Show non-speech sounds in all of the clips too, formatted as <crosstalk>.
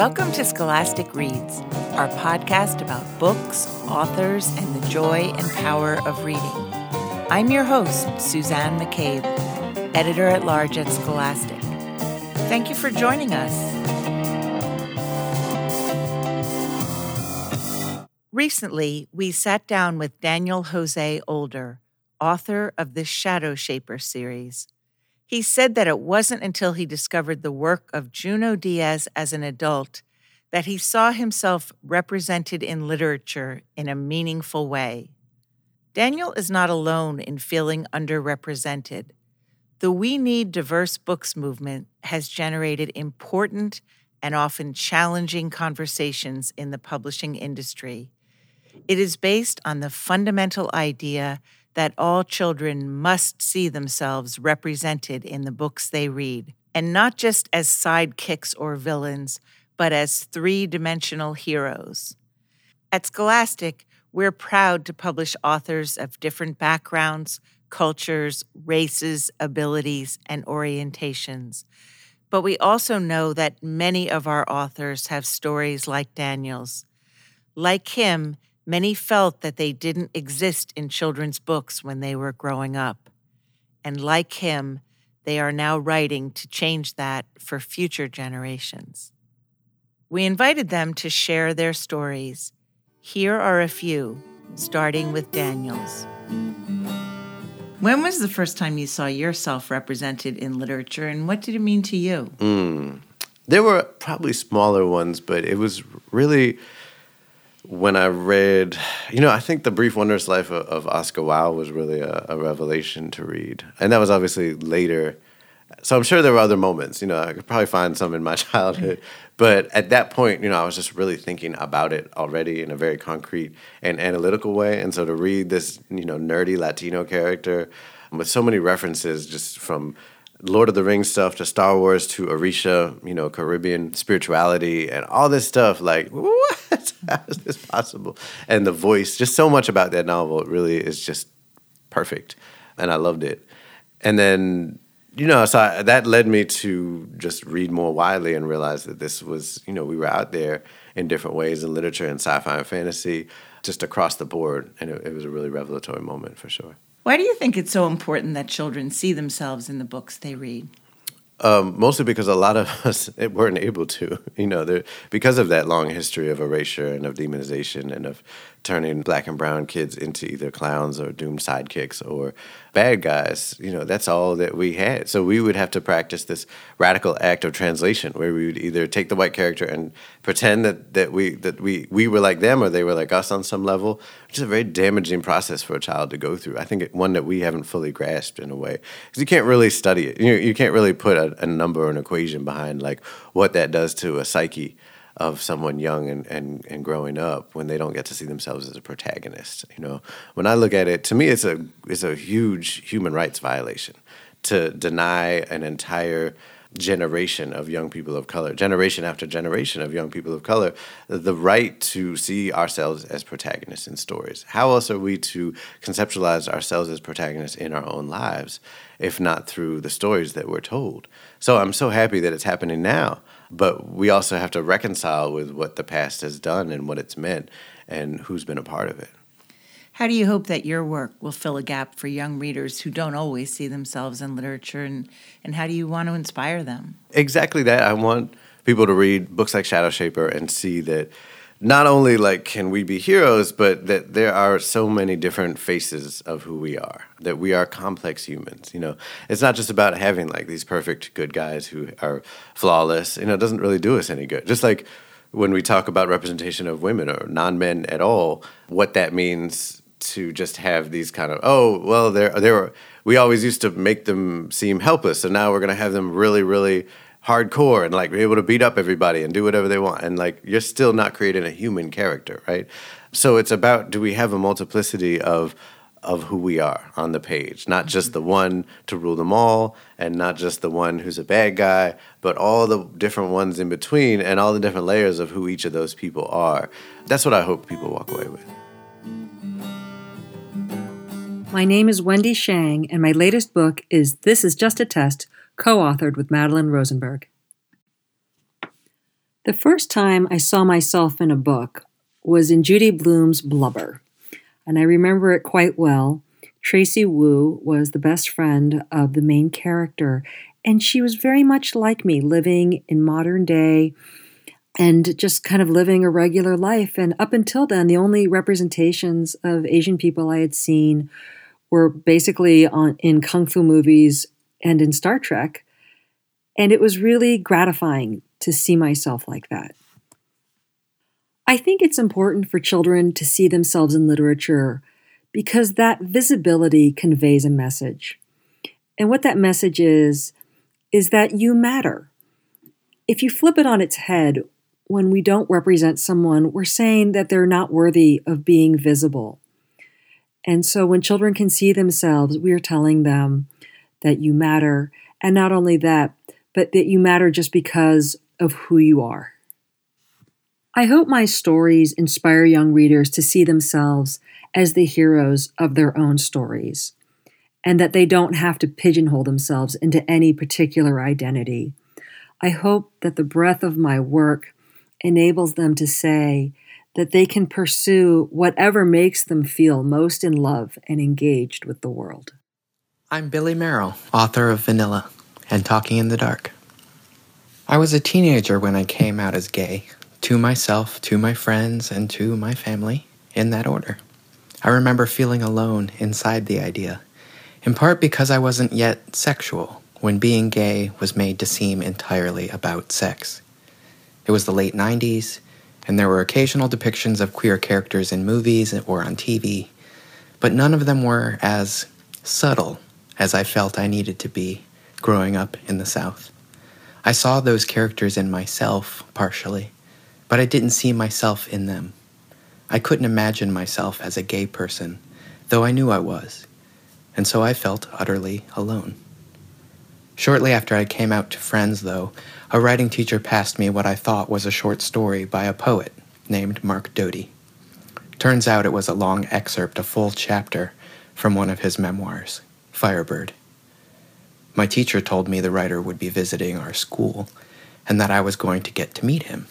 Welcome to Scholastic Reads, our podcast about books, authors, and the joy and power of reading. I'm your host, Suzanne McCabe, editor at large at Scholastic. Thank you for joining us. Recently, we sat down with Daniel Jose Older, author of the Shadow Shaper series. He said that it wasn't until he discovered the work of Junot Diaz as an adult that he saw himself represented in literature in a meaningful way. Daniel is not alone in feeling underrepresented. The We Need Diverse Books movement has generated important and often challenging conversations in the publishing industry. It is based on the fundamental idea that all children must see themselves represented in the books they read, and not just as sidekicks or villains, but as three dimensional heroes. At Scholastic, we're proud to publish authors of different backgrounds, cultures, races, abilities, and orientations. But we also know that many of our authors have stories like Daniel's. Like him, Many felt that they didn't exist in children's books when they were growing up. And like him, they are now writing to change that for future generations. We invited them to share their stories. Here are a few, starting with Daniel's. When was the first time you saw yourself represented in literature, and what did it mean to you? Mm. There were probably smaller ones, but it was really when I read, you know, I think The Brief Wondrous Life of, Oscar Wao was really a, a, revelation to read. And that was obviously later. So I'm sure there were other moments, you know, I could probably find some in my <laughs> childhood. But at that point, you know, I was just really thinking about it already in a very concrete and analytical way. And so to read this, you know, nerdy Latino character with so many references just from Lord of the Rings stuff to Star Wars to Orisha, you know, Caribbean spirituality and all this stuff. Like, <laughs> what? How is this possible? And the voice, just so much about that novel really is just perfect. And I loved it. And then, you know, so I, that led me to just read more widely and realize that this was, you know, we were out there in different ways in literature and sci fi and fantasy, just across the board. And it, it was a really revelatory moment for sure. Why do you think it's so important that children see themselves in the books they read? Um, mostly because a lot of <laughs> us weren't able to, you know, because of that long history of erasure and of demonization and of turning black and brown kids into either clowns or doomed sidekicks or bad guys. You know, that's all that we had. So we would have to practice this radical act of translation where we would either take the white character and pretend that, that we that we we were like them or they were like us on some level, which is a very damaging process for a child to go through. I think it, one that we haven't fully grasped in a way because you can't really study it. You you can't really put a, a number or an equation behind like what that does to a psyche of someone young and, and, and growing up when they don't get to see themselves as a protagonist. You know, when I look at it, to me, it's a it's a huge human rights violation to deny an entire generation of young people of color, generation after generation of young people of color, the right to see ourselves as protagonists in stories. How else are we to conceptualize ourselves as protagonists in our own lives if not through the stories that we're told? So I'm so happy that it's happening now but we also have to reconcile with what the past has done and what it's meant and who's been a part of it. How do you hope that your work will fill a gap for young readers who don't always see themselves in literature and, and how do you want to inspire them? Exactly that. I want people to read books like Shadow Shaper and see that not only like can we be heroes, but that there are so many different faces of who we are. That we are complex humans. You know, it's not just about having like these perfect good guys who are flawless. You know, it doesn't really do us any good. Just like when we talk about representation of women or non-men at all, what that means to just have these kind of oh well they're they're we always used to make them seem helpless, so now we're gonna have them really really hardcore and like be able to beat up everybody and do whatever they want. And like you're still not creating a human character right? So it's about do we have a multiplicity of of who we are on the page? Not just the one to rule them all and not just the one who's a bad guy but all the different ones in between and all the different layers of who each of those people are. That's what i hope people walk away with. My name is Wendy Shang, and my latest book is This Is Just a Test co authored with Madelyn Rosenberg. The first time I saw myself in a book was in Judy Blume's Blubber, and I remember it quite well. Tracy Wu was the best friend of the main character, and she was very much like me, living in modern day and just kind of living a regular life. And up until then, the only representations of Asian people I had seen were basically on in kung fu movies and in Star Trek. And it was really gratifying to see myself like that. I think it's important for children to see themselves in literature because that visibility conveys a message. And what that message is, is that you matter. If you flip it on its head, when we don't represent someone, we're saying that they're not worthy of being visible. And so when children can see themselves, we are telling them that you matter. And not only that, but that you matter just because of who you are. I hope my stories inspire young readers to see themselves as the heroes of their own stories, and that they don't have to pigeonhole themselves into any particular identity. I hope that the breadth of my work enables them to say that they can pursue whatever makes them feel most in love and engaged with the world. I'm Billy Merrell, author of Vanilla and Talking in the Dark. I was a teenager when I came out as gay, to myself, to my friends, and to my family, in that order. I remember feeling alone inside the idea, in part because I wasn't yet sexual when being gay was made to seem entirely about sex. It was the late 90s, and there were occasional depictions of queer characters in movies or on TV, but none of them were as subtle as I felt I needed to be growing up in the South. I saw those characters in myself, partially, but I didn't see myself in them. I couldn't imagine myself as a gay person, though I knew I was, and so I felt utterly alone. Shortly after I came out to friends, though, a writing teacher passed me what I thought was a short story by a poet named Mark Doty. Turns out it was a long excerpt, a full chapter from one of his memoirs, Firebird. My teacher told me the writer would be visiting our school and that I was going to get to meet him.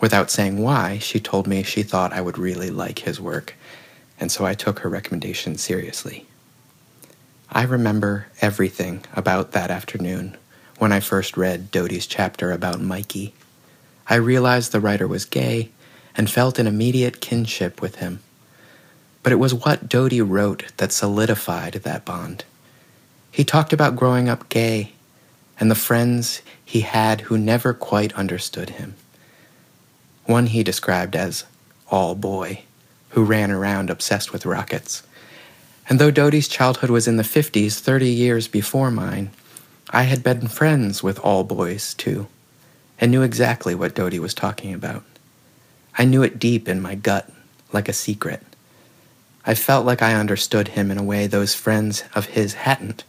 Without saying why, she told me she thought I would really like his work, and so I took her recommendation seriously. I remember everything about that afternoon when I first read Doty's chapter about Mikey. I realized the writer was gay and felt an immediate kinship with him. But it was what Doty wrote that solidified that bond. He talked about growing up gay and the friends he had who never quite understood him. One he described as all boy, who ran around obsessed with rockets and though Doty's childhood was in the 50s, 30 years before mine, I had been friends with all boys, too, and knew exactly what Doty was talking about. I knew it deep in my gut, like a secret. I felt like I understood him in a way those friends of his hadn't,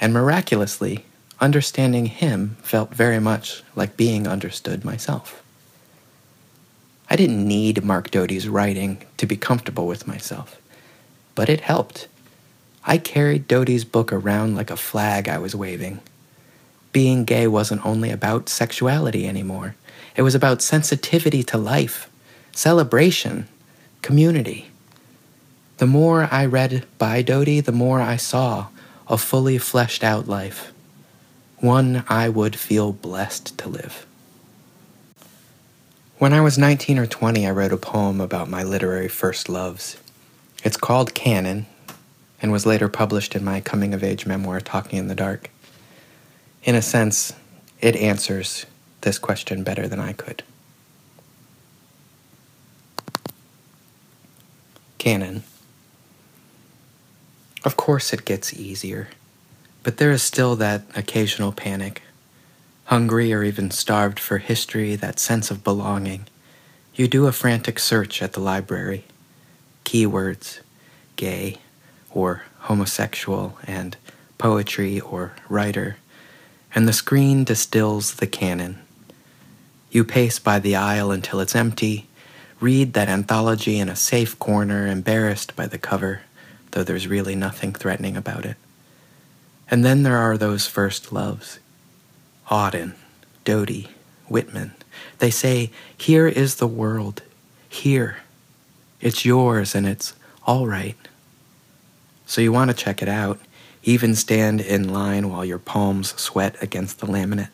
and miraculously, understanding him felt very much like being understood myself. I didn't need Mark Doty's writing to be comfortable with myself but it helped. I carried Doty's book around like a flag I was waving. Being gay wasn't only about sexuality anymore, it was about sensitivity to life, celebration, community. The more I read by Doty, the more I saw a fully fleshed out life, one I would feel blessed to live. When I was 19 or 20, I wrote a poem about my literary first loves. It's called Canon and was later published in my coming of age memoir, Talking in the Dark. In a sense, it answers this question better than I could. Canon. Of course, it gets easier, but there is still that occasional panic. Hungry or even starved for history, that sense of belonging, you do a frantic search at the library keywords gay or homosexual and poetry or writer, and the screen distills the canon. You pace by the aisle until it's empty, read that anthology in a safe corner, embarrassed by the cover, though there's really nothing threatening about it. And then there are those first loves Auden, Doty, Whitman. They say, Here is the world. Here. It's yours and it's all right. So you want to check it out, even stand in line while your palms sweat against the laminate.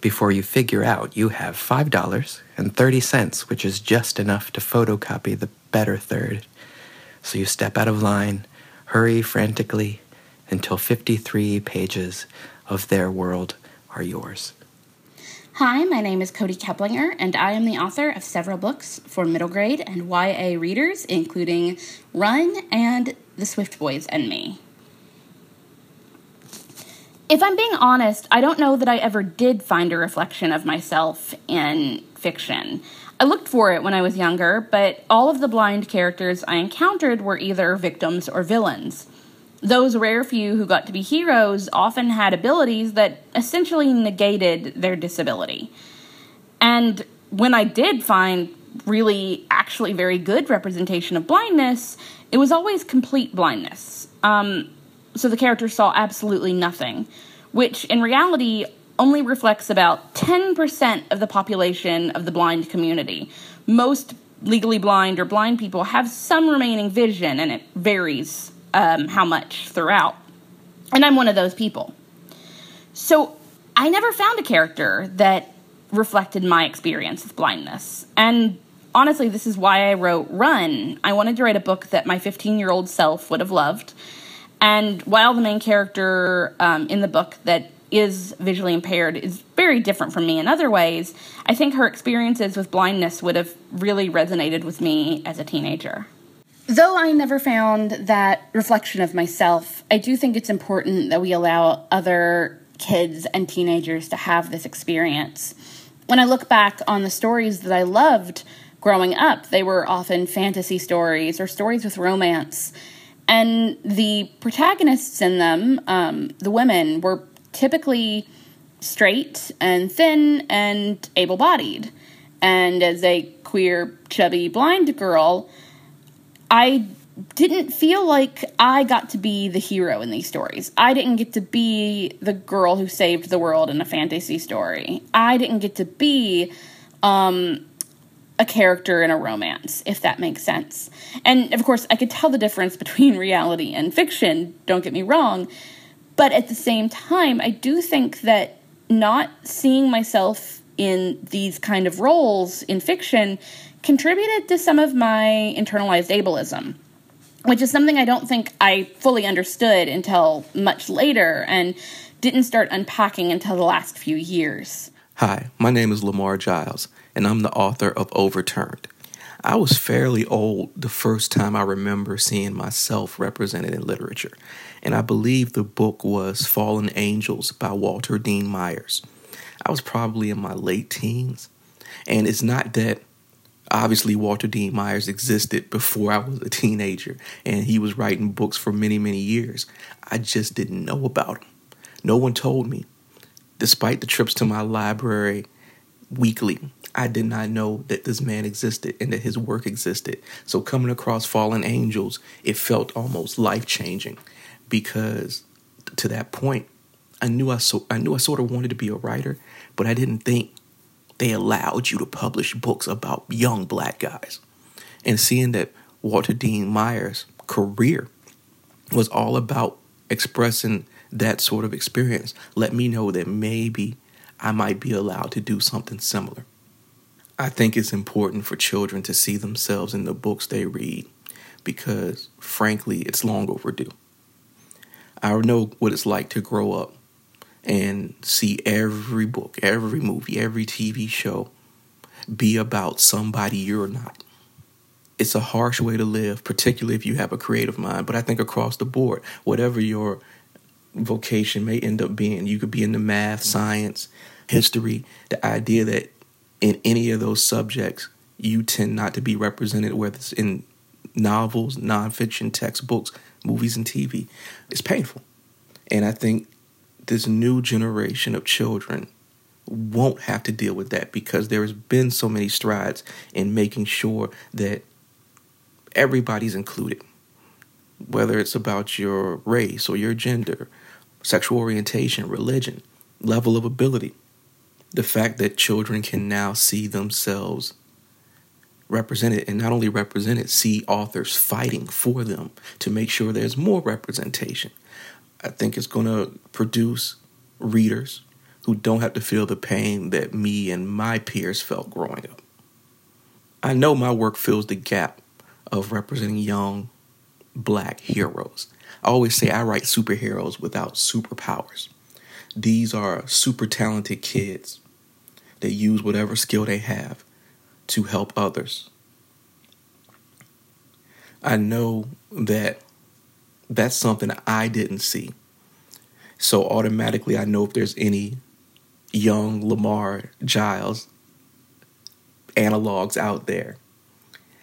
Before you figure out you have $5.30, which is just enough to photocopy the better third. So you step out of line, hurry frantically until 53 pages of their world are yours. Hi, my name is Kody Keplinger, and I am the author of several books for middle grade and YA readers, including Run and The Swift Boys and Me. If I'm being honest, I don't know that I ever did find a reflection of myself in fiction. I looked for it when I was younger, but all of the blind characters I encountered were either victims or villains those rare few who got to be heroes often had abilities that essentially negated their disability. And when I did find really actually very good representation of blindness, it was always complete blindness. Um, so the character saw absolutely nothing, which in reality only reflects about 10% of the population of the blind community. Most legally blind or blind people have some remaining vision, and it varies um, how much throughout. And I'm one of those people. So I never found a character that reflected my experience with blindness. And honestly, this is why I wrote Run. I wanted to write a book that my 15 year old self would have loved. And while the main character um, in the book that is visually impaired is very different from me in other ways, I think her experiences with blindness would have really resonated with me as a teenager. Though I never found that reflection of myself, I do think it's important that we allow other kids and teenagers to have this experience. When I look back on the stories that I loved growing up, they were often fantasy stories or stories with romance. And the protagonists in them, um, the women, were typically straight and thin and able bodied. And as a queer, chubby, blind girl, I didn't feel like I got to be the hero in these stories. I didn't get to be the girl who saved the world in a fantasy story. I didn't get to be um, a character in a romance, if that makes sense. And of course, I could tell the difference <laughs> between reality and fiction, don't get me wrong. But at the same time, I do think that not seeing myself in these kind of roles in fiction contributed to some of my internalized ableism, which is something I don't think I fully understood until much later and didn't start unpacking until the last few years. Hi, my name is Lamar Giles, and I'm the author of Overturned. I was fairly old the first time I remember seeing myself represented in literature, and I believe the book was Fallen Angels by Walter Dean Myers. I was probably in my late teens, and it's not that obviously Walter Dean Myers existed before I was a teenager and he was writing books for many, many years. I just didn't know about him. No one told me. Despite the trips to my library weekly, I did not know that this man existed and that his work existed. So coming across Fallen Angels, it felt almost life changing because to that point, I knew I so I knew I sort of wanted to be a writer, but I didn't think they allowed you to publish books about young black guys. And seeing that Walter Dean Myers' career was all about expressing that sort of experience let me know that maybe I might be allowed to do something similar. I think it's important for children to see themselves in the books they read because, frankly, it's long overdue. I know what it's like to grow up and see every book, every movie, every TV show be about somebody you're not. It's a harsh way to live, particularly if you have a creative mind. But I think across the board, whatever your vocation may end up being, you could be into math, science, history, the idea that in any of those subjects, you tend not to be represented, whether it's in novels, nonfiction, textbooks, movies, and TV, it's painful. And I think this new generation of children won't have to deal with that because there has been so many strides in making sure that everybody's included whether it's about your race or your gender sexual orientation religion level of ability the fact that children can now see themselves represented and not only represented, see authors fighting for them to make sure there's more representation. I think it's going to produce readers who don't have to feel the pain that me and my peers felt growing up. I know my work fills the gap of representing young black heroes. I always say I write superheroes without superpowers. These are super talented kids that use whatever skill they have to help others. I know that that's something I didn't see. So automatically, I know if there's any young Lamar Giles analogs out there,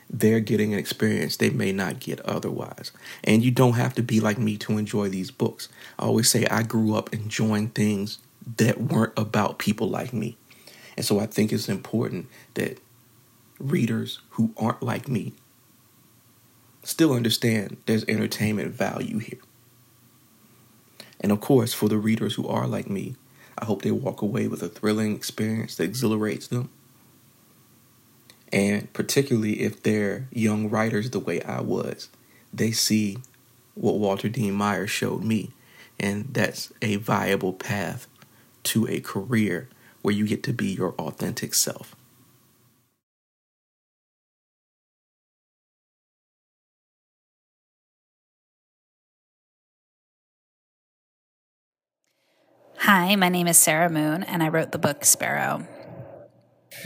they're getting an experience they may not get otherwise. And you don't have to be like me to enjoy these books. I always say I grew up enjoying things that weren't about people like me. And so I think it's important that readers who aren't like me still understand there's entertainment value here. And of course, for the readers who are like me, I hope they walk away with a thrilling experience that exhilarates them. And particularly if they're young writers the way I was, they see what Walter Dean Myers showed me. And that's a viable path to a career where you get to be your authentic self. Hi, my name is Sarah Moon, and I wrote the book Sparrow.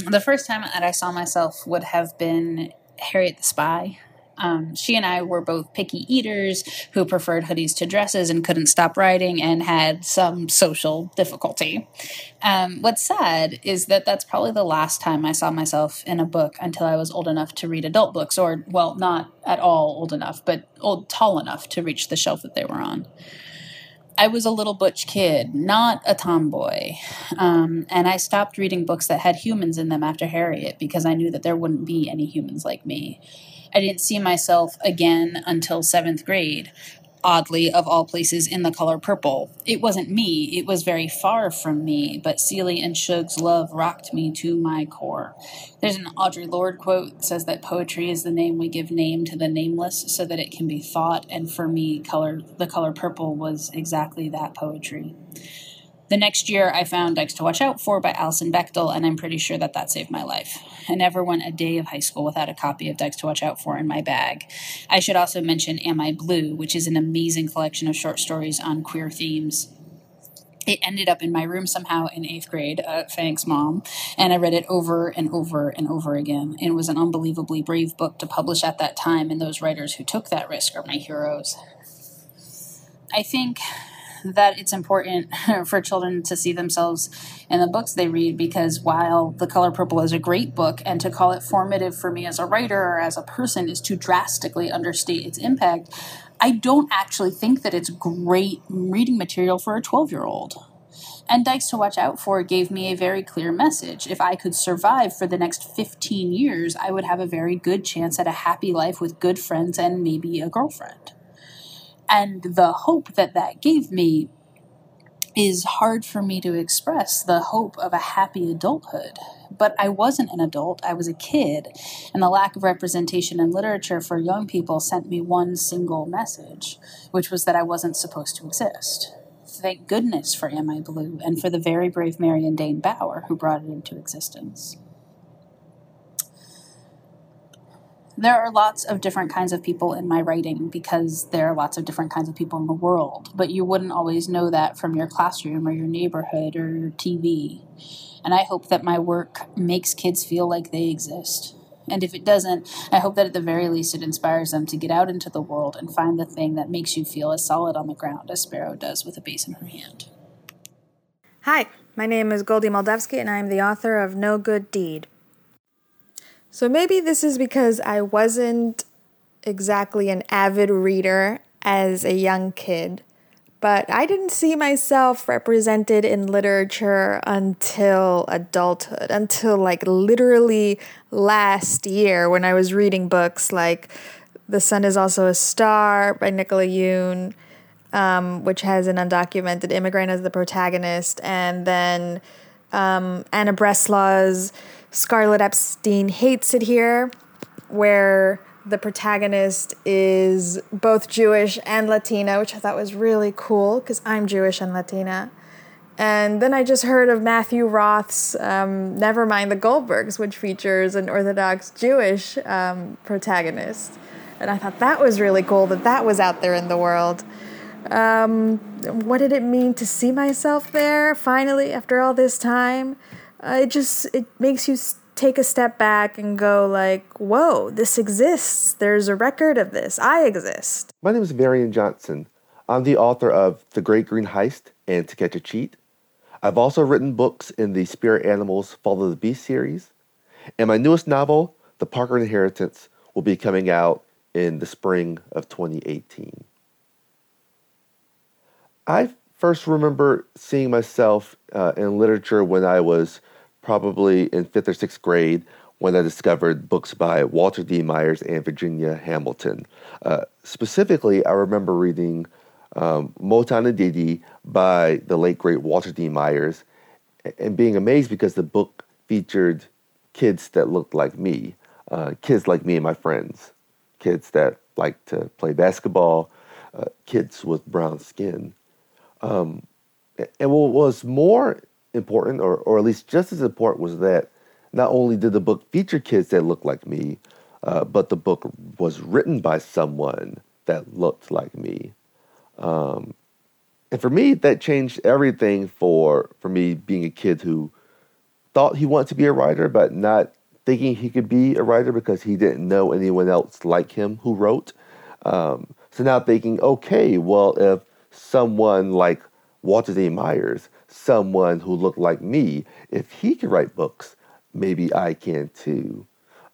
The first time that I saw myself would have been Harriet the Spy um, she and I were both picky eaters who preferred hoodies to dresses and couldn't stop writing and had some social difficulty. Um, what's sad is that that's probably the last time I saw myself in a book until I was old enough to read adult books, or, well, not at all old enough, but old tall enough to reach the shelf that they were on. I was a little butch kid, not a tomboy. Um, and I stopped reading books that had humans in them after Harriet because I knew that there wouldn't be any humans like me. I didn't see myself again until seventh grade. Oddly, of all places, in the color purple. It wasn't me, it was very far from me, but Celie and Shug's love rocked me to my core. There's an Audre Lorde quote that says that poetry is the name we give name to the nameless so that it can be thought, and for me, color the color purple was exactly that poetry. The next year, I found Dykes to Watch Out For by Alison Bechdel, and I'm pretty sure that that saved my life. I never went a day of high school without a copy of Dykes to Watch Out For in my bag. I should also mention Am I Blue, which is an amazing collection of short stories on queer themes. It ended up in my room somehow in eighth grade. Uh, thanks, mom. And I read it over and over and over again. It was an unbelievably brave book to publish at that time, and those writers who took that risk are my heroes. I think that it's important <laughs> for children to see themselves in the books they read because while The Color Purple is a great book, and to call it formative for me as a writer or as a person is to drastically understate its impact, I don't actually think that it's great reading material for a 12 year old. And Dykes to Watch Out For gave me a very clear message. If I could survive for the next 15 years, I would have a very good chance at a happy life with good friends and maybe a girlfriend. And the hope that that gave me is hard for me to express the hope of a happy adulthood. But I wasn't an adult, I was a kid, and the lack of representation in literature for young people sent me one single message, which was that I wasn't supposed to exist. Thank goodness for Am I Blue and for the very brave Marion Dane Bauer who brought it into existence. There are lots of different kinds of people in my writing because there are lots of different kinds of people in the world, but you wouldn't always know that from your classroom or your neighborhood or your TV. And I hope that my work makes kids feel like they exist. And if it doesn't, I hope that at the very least it inspires them to get out into the world and find the thing that makes you feel as solid on the ground as Sparrow does with a base in her hand. Hi, my name is Goldy Moldavsky, and I am the author of No Good Deed. So maybe this is because I wasn't exactly an avid reader as a young kid, but I didn't see myself represented in literature until adulthood, until like literally last year when I was reading books like The Sun is Also a Star by Nicola Yoon, um, which has an undocumented immigrant as the protagonist, and then um, Anna Breslaw's Scarlett Epstein Hates It Here, where the protagonist is both Jewish and Latina, which I thought was really cool because I'm Jewish and Latina. And then I just heard of Matthew Roth's um, Nevermind the Goldbergs, which features an Orthodox Jewish um, protagonist. And I thought that was really cool that that was out there in the world. Um, what did it mean to see myself there finally after all this time? Uh, it just it makes you take a step back and go like, "Whoa, this exists. There's a record of this. I exist." My name is Varian Johnson. I'm the author of The Great Greene Heist and To Catch a Cheat. I've also written books in the Spirit Animals Fall of the Beast series. And my newest novel, The Parker Inheritance, will be coming out in the spring of 2018. I first remember seeing myself uh, in literature when I was probably in fifth or sixth grade when I discovered books by Walter D. Myers and Virginia Hamilton. Uh, specifically, I remember reading um, Motown Didi* by the late great Walter D. Myers, and being amazed because the book featured kids that looked like me, uh, kids like me and my friends, kids that liked to play basketball, uh, kids with brown skin. Um, and what was more important, or, or at least just as important, was that not only did the book feature kids that looked like me, uh, but the book was written by someone that looked like me. Um, and for me, that changed everything for for me being a kid who thought he wanted to be a writer, but not thinking he could be a writer because he didn't know anyone else like him who wrote. Um, so now thinking, okay, well, if someone like Walter D. Myers, someone who looked like me, if he could write books, maybe I can too.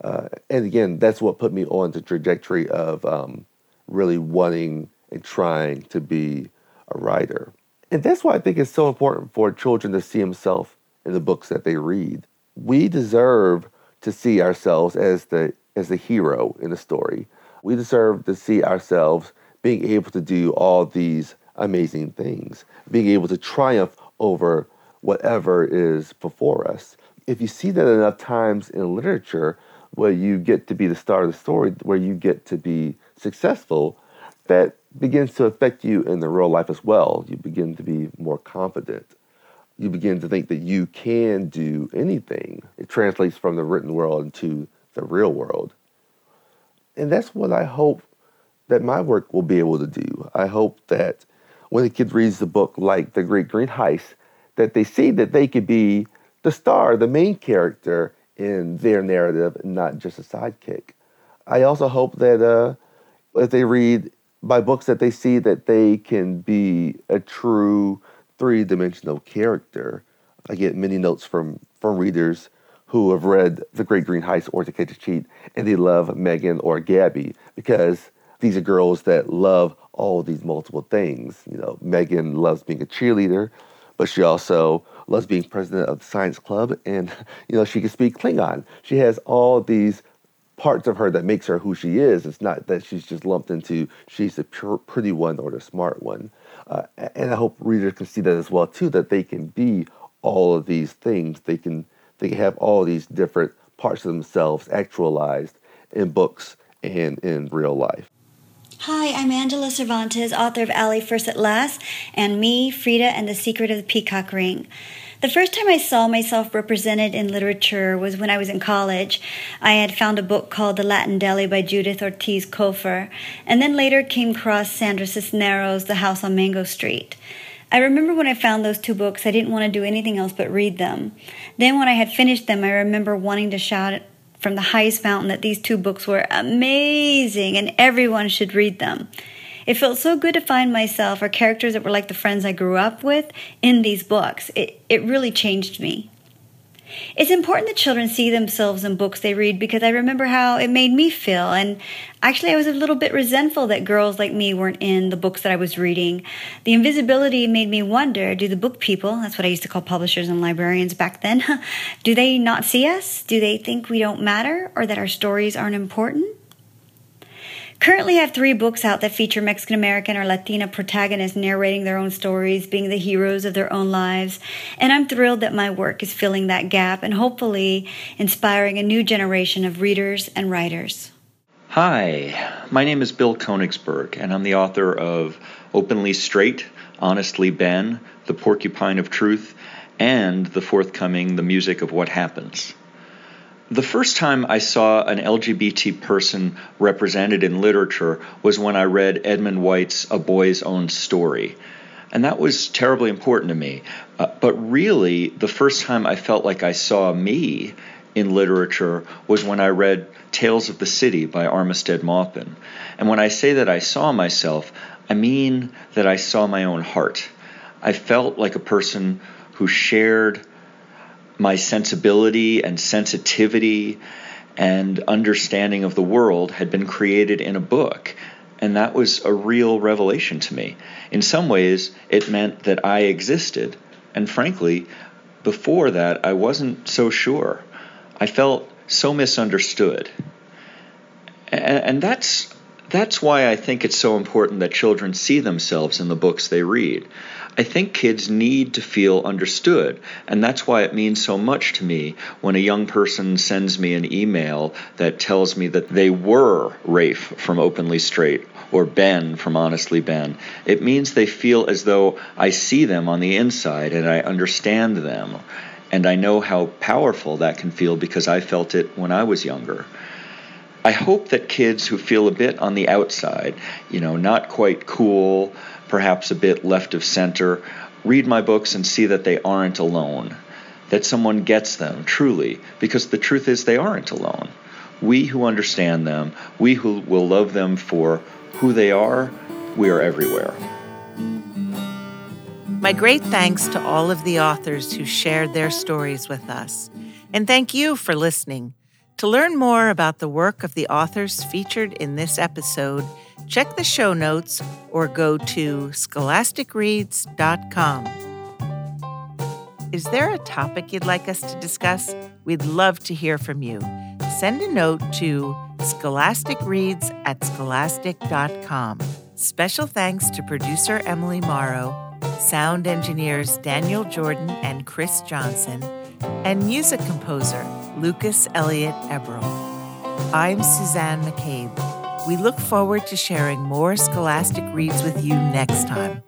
Uh, and again, that's what put me on the trajectory of um, really wanting and trying to be a writer. And that's why I think it's so important for children to see themselves in the books that they read. We deserve to see ourselves as the as the hero in the story. We deserve to see ourselves being able to do all these amazing things, being able to triumph over whatever is before us. If you see that enough times in literature, where you get to be the star of the story, where you get to be successful, that begins to affect you in the real life as well. You begin to be more confident. You begin to think that you can do anything. It translates from the written world into the real world. And that's what I hope that my work will be able to do. I hope that when a kid reads the book like The Great Greene Heist, that they see that they could be the star, the main character in their narrative, and not just a sidekick. I also hope that uh, if they read by books that they see that they can be a true three dimensional character. I get many notes from, from readers who have read The Great Greene Heist or The Catch a Cheat, and they love Megan or Gabby because these are girls that love all these multiple things. You know, Megan loves being a cheerleader, but she also loves being president of the science club, and <laughs> you know she can speak Klingon. She has all these parts of her that makes her who she is. It's not that she's just lumped into she's the pure, pretty one or the smart one. Uh, and I hope readers can see that as well too. That they can be all of these things. They can they can have all these different parts of themselves actualized in books and in real life. Hi, I'm Angela Cervantes, author of Allie First at Last, and Me, Frida, and the Secret of the Peacock Ring. The first time I saw myself represented in literature was when I was in college. I had found a book called The Latin Deli by Judith Ortiz Cofer, and then later came across Sandra Cisneros' The House on Mango Street. I remember when I found those two books, I didn't want to do anything else but read them. Then, when I had finished them, I remember wanting to shout from the highest mountain that these two books were amazing and everyone should read them. It felt so good to find myself or characters that were like the friends I grew up with in these books. It, it really changed me. It's important that children see themselves in books they read because I remember how it made me feel. And actually, I was a little bit resentful that girls like me weren't in the books that I was reading. The invisibility made me wonder do the book people, that's what I used to call publishers and librarians back then, <laughs> do they not see us? Do they think we don't matter or that our stories aren't important? Currently, I have three books out that feature Mexican American or Latina protagonists narrating their own stories, being the heroes of their own lives. And I'm thrilled that my work is filling that gap and hopefully inspiring a new generation of readers and writers. Hi, my name is Bill Konigsberg, and I'm the author of Openly Straight, Honestly Ben, The Porcupine of Truth, and the forthcoming The Music of What Happens. The first time I saw an LGBT person represented in literature was when I read Edmund White's A Boy's Own Story. And that was terribly important to me. Uh, but really, the first time I felt like I saw me in literature was when I read Tales of the City by Armistead Maupin. And when I say that I saw myself, I mean that I saw my own heart. I felt like a person who shared my sensibility and sensitivity and understanding of the world had been created in a book. And that was a real revelation to me. In some ways, it meant that I existed. And frankly, before that, I wasn't so sure. I felt so misunderstood. And, that's, that's why I think it's so important that children see themselves in the books they read. I think kids need to feel understood. And that's why it means so much to me when a young person sends me an email that tells me that they were Rafe from Openly Straight or Ben from Honestly Ben. It means they feel as though I see them on the inside and I understand them. And I know how powerful that can feel because I felt it when I was younger. I hope that kids who feel a bit on the outside, you know, not quite cool, perhaps a bit left of center, read my books and see that they aren't alone, that someone gets them truly, because the truth is they aren't alone. We who understand them, we who will love them for who they are, we are everywhere. My great thanks to all of the authors who shared their stories with us. And thank you for listening. To learn more about the work of the authors featured in this episode, check the show notes or go to scholasticreads.com. Is there a topic you'd like us to discuss? We'd love to hear from you. Send a note to scholasticreads at scholastic.com. Special thanks to producer Emily Morrow, sound engineers Daniel Jordan and Chris Johnson, and music composer Lucas Elliott Ebrel. I'm Suzanne McCabe. We look forward to sharing more Scholastic Reads with you next time.